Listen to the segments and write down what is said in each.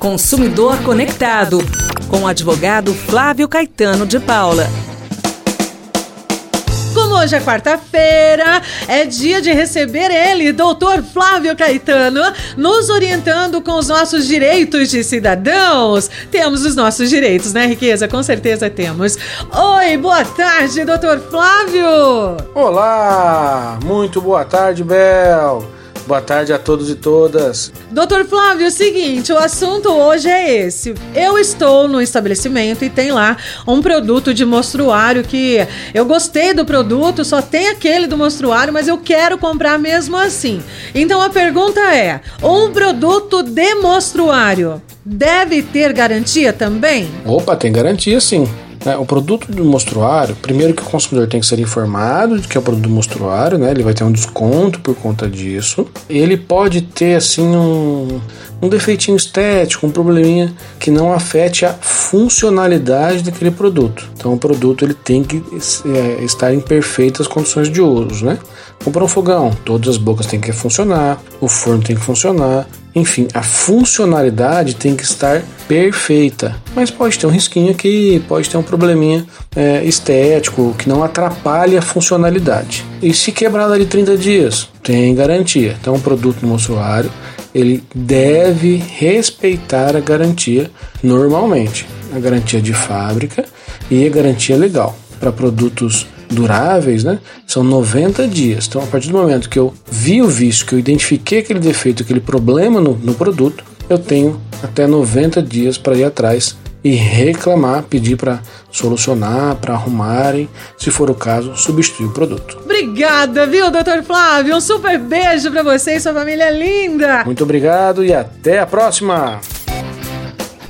Consumidor Conectado, com o advogado Flávio Caetano de Paula. Como hoje é quarta-feira, é dia de receber ele, doutor Flávio Caetano, nos orientando com os nossos direitos de cidadãos. Temos os nossos direitos, né, Riqueza? Com certeza temos. Oi, boa tarde, doutor Flávio! Olá, muito boa tarde, Bel. Boa tarde a todos e todas. Doutor Flávio, é o seguinte, o assunto hoje é esse. Eu estou no estabelecimento e tem lá um produto de mostruário que eu gostei do produto, só tem aquele do mostruário, mas eu quero comprar mesmo assim. Então a pergunta é: um produto de mostruário deve ter garantia também? Opa, tem garantia sim. Né? O produto do mostruário, primeiro que o consumidor tem que ser informado de que é o produto do mostruário, né? Ele vai ter um desconto por conta disso. Ele pode ter assim um, um defeitinho estético, um probleminha que não afete a funcionalidade daquele produto. Então o produto ele tem que é, estar em perfeitas condições de uso, né? Comprar um fogão, todas as bocas têm que funcionar, o forno tem que funcionar, enfim, a funcionalidade tem que estar perfeita, mas pode ter um risquinho aqui, pode ter um probleminha é, estético que não atrapalhe a funcionalidade. E se quebrar de 30 dias, tem garantia. Então, o produto no usuário ele deve respeitar a garantia normalmente, a garantia de fábrica e a garantia legal para produtos duráveis, né? São 90 dias. Então, a partir do momento que eu vi o vício, que eu identifiquei aquele defeito, aquele problema no, no produto, eu tenho até 90 dias para ir atrás e reclamar, pedir para solucionar, para arrumarem, se for o caso, substituir o produto. Obrigada, viu, doutor Flávio? Um super beijo para você e sua família linda. Muito obrigado e até a próxima.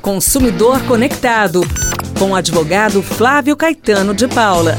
Consumidor Conectado, com o advogado Flávio Caetano de Paula.